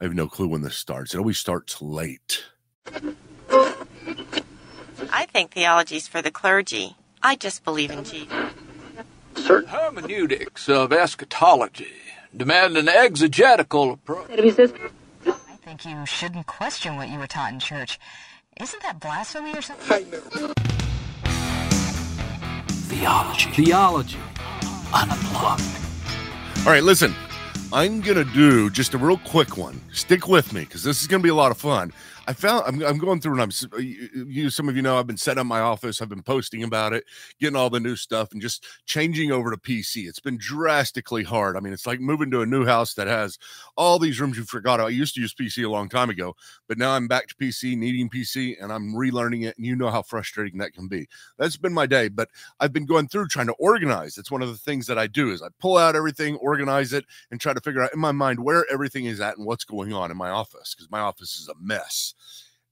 I have no clue when this starts. It always starts late. I think theology's for the clergy. I just believe in Jesus. Certain hermeneutics of eschatology demand an exegetical approach. I think you shouldn't question what you were taught in church. Isn't that blasphemy or something? Theology. Theology. Unplugged. All right, listen. I'm gonna do just a real quick one. Stick with me because this is gonna be a lot of fun. I found I'm, I'm going through and I'm uh, you, you some of you know I've been setting up my office. I've been posting about it, getting all the new stuff, and just changing over to PC. It's been drastically hard. I mean, it's like moving to a new house that has all these rooms you forgot. I used to use PC a long time ago, but now I'm back to PC, needing PC, and I'm relearning it. And you know how frustrating that can be. That's been my day, but I've been going through trying to organize. It's one of the things that I do is I pull out everything, organize it, and try to figure out in my mind where everything is at and what's going on in my office because my office is a mess.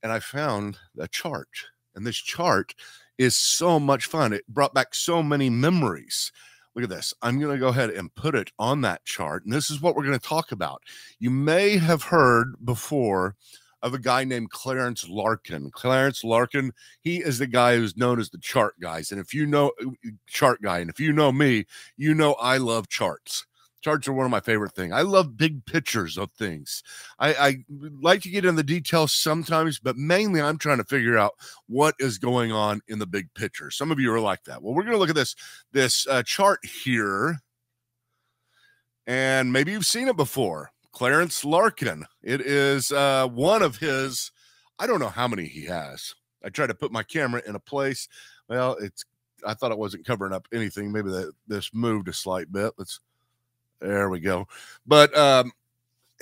And I found a chart, and this chart is so much fun. It brought back so many memories. Look at this. I'm going to go ahead and put it on that chart. And this is what we're going to talk about. You may have heard before of a guy named Clarence Larkin. Clarence Larkin, he is the guy who's known as the chart guys. And if you know uh, chart guy, and if you know me, you know I love charts. Charts are one of my favorite things. I love big pictures of things. I, I like to get in the details sometimes, but mainly I'm trying to figure out what is going on in the big picture. Some of you are like that. Well, we're going to look at this this uh, chart here, and maybe you've seen it before. Clarence Larkin. It is uh, one of his. I don't know how many he has. I tried to put my camera in a place. Well, it's. I thought it wasn't covering up anything. Maybe that this moved a slight bit. Let's. There we go. But um,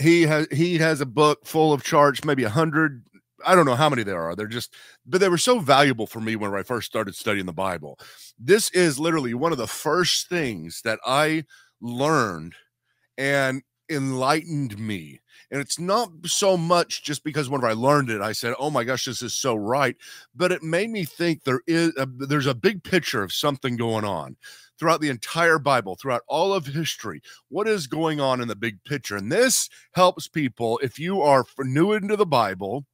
he has he has a book full of charts, maybe a hundred. I don't know how many there are. They're just, but they were so valuable for me when I first started studying the Bible. This is literally one of the first things that I learned and enlightened me. And it's not so much just because whenever I learned it, I said, "Oh my gosh, this is so right," but it made me think there is a, there's a big picture of something going on throughout the entire Bible, throughout all of history. What is going on in the big picture? And this helps people if you are new into the Bible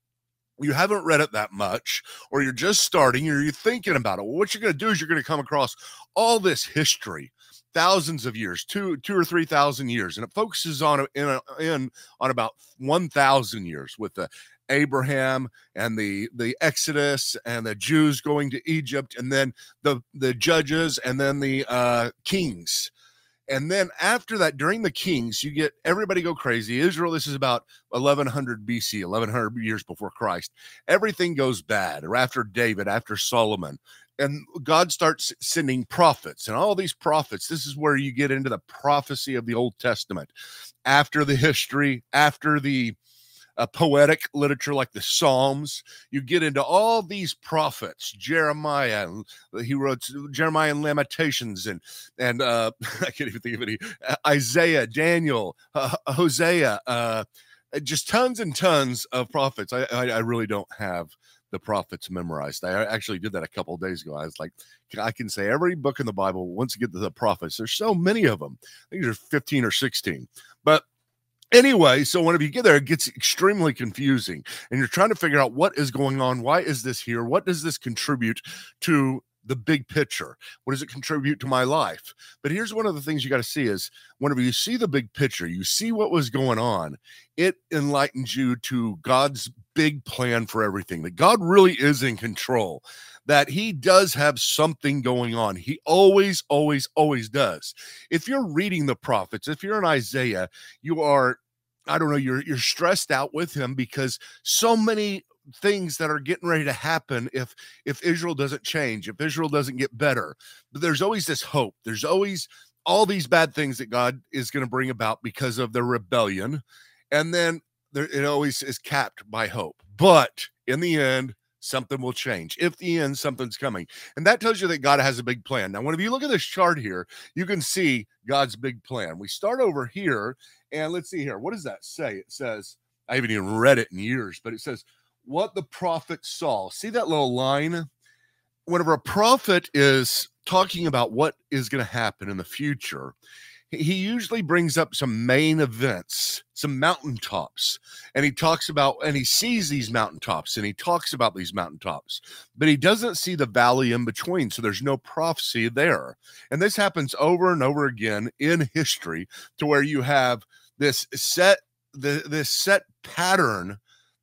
you haven't read it that much, or you're just starting, or you're thinking about it. Well, what you're going to do is you're going to come across all this history, thousands of years, two, two or three thousand years, and it focuses on in, in on about one thousand years with the Abraham and the the Exodus and the Jews going to Egypt, and then the the judges, and then the uh, kings. And then after that, during the kings, you get everybody go crazy. Israel, this is about 1100 BC, 1100 years before Christ. Everything goes bad. Or after David, after Solomon. And God starts sending prophets. And all these prophets, this is where you get into the prophecy of the Old Testament. After the history, after the uh, poetic literature like the Psalms. You get into all these prophets, Jeremiah, he wrote Jeremiah and Lamentations, and and uh, I can't even think of any uh, Isaiah, Daniel, uh, Hosea, uh, just tons and tons of prophets. I, I, I really don't have the prophets memorized. I actually did that a couple days ago. I was like, I can say every book in the Bible once you get to the prophets. There's so many of them. I think there's 15 or 16, but Anyway, so whenever you get there, it gets extremely confusing, and you're trying to figure out what is going on. Why is this here? What does this contribute to the big picture? What does it contribute to my life? But here's one of the things you got to see is whenever you see the big picture, you see what was going on, it enlightens you to God's big plan for everything, that God really is in control, that He does have something going on. He always, always, always does. If you're reading the prophets, if you're in Isaiah, you are. I don't know, you're you're stressed out with him because so many things that are getting ready to happen if if Israel doesn't change, if Israel doesn't get better. But there's always this hope. There's always all these bad things that God is going to bring about because of the rebellion. And then there, it always is capped by hope. But in the end, something will change. If the end, something's coming. And that tells you that God has a big plan. Now, whenever you look at this chart here, you can see God's big plan. We start over here, and let's see here. What does that say? It says, I haven't even read it in years, but it says, what the prophet saw. See that little line? Whenever a prophet is talking about what is going to happen in the future, he usually brings up some main events, some mountaintops, and he talks about and he sees these mountaintops and he talks about these mountaintops, but he doesn't see the valley in between. So there's no prophecy there. And this happens over and over again in history to where you have this set the this set pattern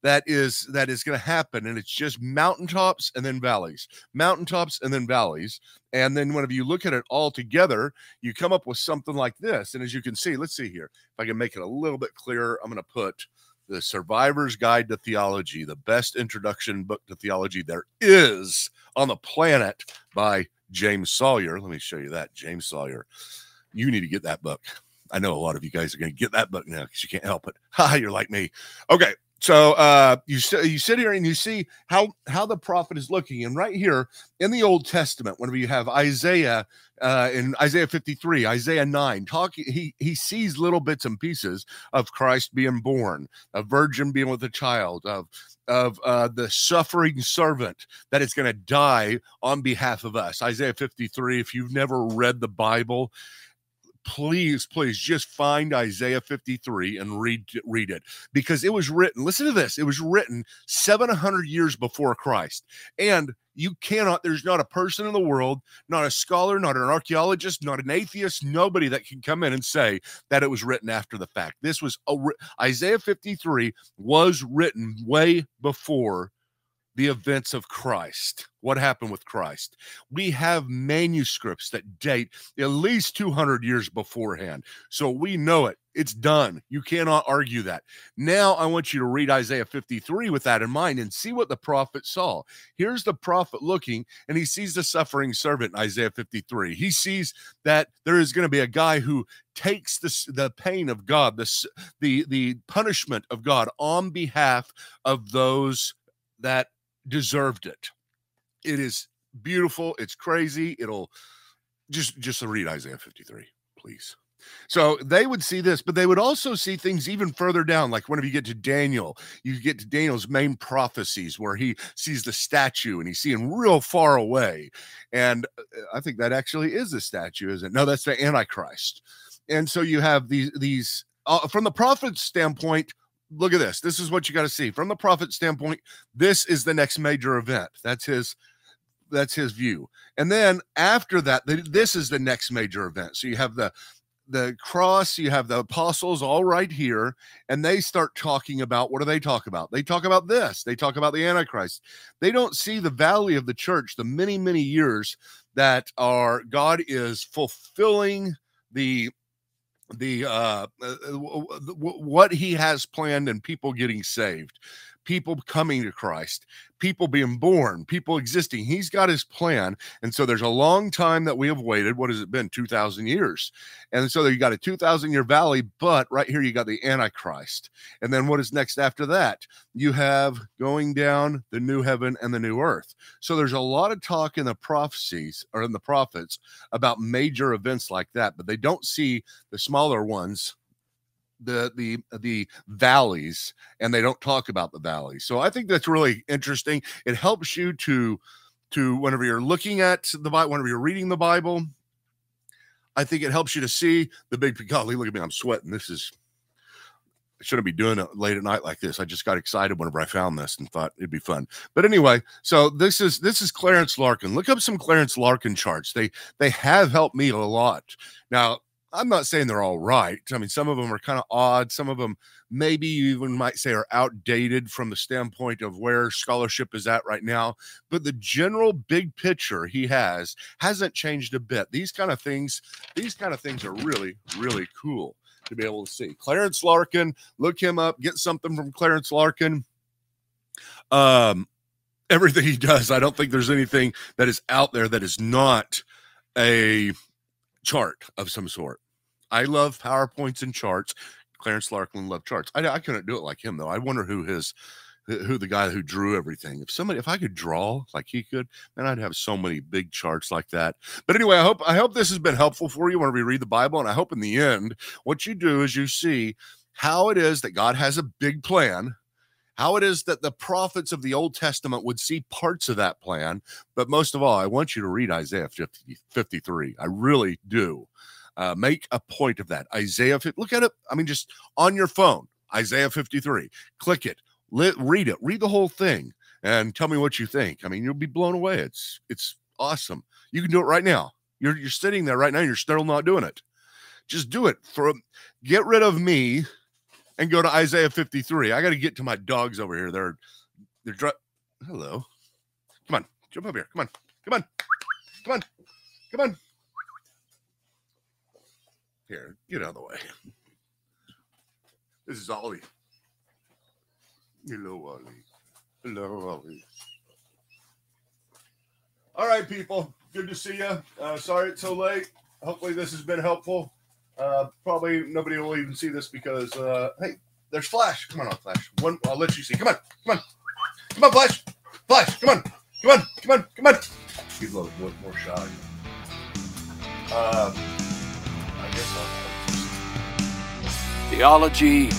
that is that is going to happen and it's just mountaintops and then valleys mountaintops and then valleys and then whenever you look at it all together you come up with something like this and as you can see let's see here if i can make it a little bit clearer i'm going to put the survivor's guide to theology the best introduction book to theology there is on the planet by james sawyer let me show you that james sawyer you need to get that book I know a lot of you guys are going to get that book now because you can't help it. Ha, you're like me. Okay, so uh, you you sit here and you see how how the prophet is looking, and right here in the Old Testament, whenever you have Isaiah uh, in Isaiah 53, Isaiah 9, talk he he sees little bits and pieces of Christ being born, a virgin being with a child, of of uh, the suffering servant that is going to die on behalf of us. Isaiah 53. If you've never read the Bible, please, please just find Isaiah 53 and read read it because it was written. Listen to this. It was written 700 years before Christ. And you cannot, there's not a person in the world, not a scholar, not an archaeologist, not an atheist, nobody that can come in and say that it was written after the fact. This was a, Isaiah 53 was written way before the events of Christ. What happened with Christ? We have manuscripts that date at least 200 years beforehand. So we know it. It's done. You cannot argue that. Now I want you to read Isaiah 53 with that in mind and see what the prophet saw. Here's the prophet looking and he sees the suffering servant in Isaiah 53. He sees that there is going to be a guy who takes the, the pain of God, the, the, the punishment of God on behalf of those that deserved it. It is beautiful. It's crazy. It'll just just read Isaiah 53, please. So they would see this, but they would also see things even further down. Like whenever you get to Daniel, you get to Daniel's main prophecies where he sees the statue and he's seeing real far away. And uh, I think that actually is a statue, isn't it? No, that's the Antichrist. And so you have these these uh, from the prophet's standpoint, look at this. This is what you got to see from the prophet standpoint. This is the next major event. That's his that's his view. And then after that, this is the next major event. So you have the the cross, you have the apostles all right here, and they start talking about what do they talk about? They talk about this. They talk about the Antichrist. They don't see the valley of the church, the many, many years that are God is fulfilling the the uh, uh what he has planned and people getting saved people coming to Christ, people being born, people existing. He's got his plan. And so there's a long time that we have waited. What has it been? 2,000 years. And so you got a 2,000 year valley, but right here you got the Antichrist. And then what is next after that? You have going down the new heaven and the new earth. So there's a lot of talk in the prophecies or in the prophets about major events like that, but they don't see the smaller ones the the the valleys and they don't talk about the valleys so i think that's really interesting it helps you to to whenever you're looking at the bible whenever you're reading the bible i think it helps you to see the big golly look at me i'm sweating this is I shouldn't be doing it late at night like this. I just got excited whenever I found this and thought it'd be fun. But anyway, so this is this is Clarence Larkin. Look up some Clarence Larkin charts. They they have helped me a lot. Now, I'm not saying they're all right. I mean, some of them are kind of odd. Some of them maybe you even might say are outdated from the standpoint of where scholarship is at right now. But the general big picture he has hasn't changed a bit. These kind of things, these kind of things are really, really cool to be able to see. Clarence Larkin, look him up, get something from Clarence Larkin. Um, everything he does, I don't think there's anything that is out there that is not a chart of some sort. I love PowerPoints and charts. Clarence Larkin loved charts. I, I couldn't do it like him though. I wonder who his who the guy who drew everything. If somebody, if I could draw like he could, then I'd have so many big charts like that. But anyway, I hope I hope this has been helpful for you whenever you read the Bible, and I hope in the end, what you do is you see how it is that God has a big plan, how it is that the prophets of the Old Testament would see parts of that plan. But most of all, I want you to read Isaiah 50, 53. I really do. Uh, make a point of that. Isaiah, look at it. I mean, just on your phone, Isaiah 53. Click it, Let, read it, read the whole thing, and tell me what you think. I mean, you'll be blown away. It's it's awesome. You can do it right now. You're you're sitting there right now. and You're still not doing it. Just do it. For get rid of me and go to Isaiah 53. I got to get to my dogs over here. They're they're. Hello. Come on, jump up here. Come on, come on, come on, come on. Here, get out of the way. This is Ollie. Hello, Ollie. Hello, Ollie. All right, people. Good to see you. Uh, sorry it's so late. Hopefully, this has been helpful. Uh, probably nobody will even see this because, uh, hey, there's Flash. Come on, Flash. One, I'll let you see. Come on, come on, come on, Flash, Flash. Come on, come on, come on, come on. He's a little more, more shy. Theology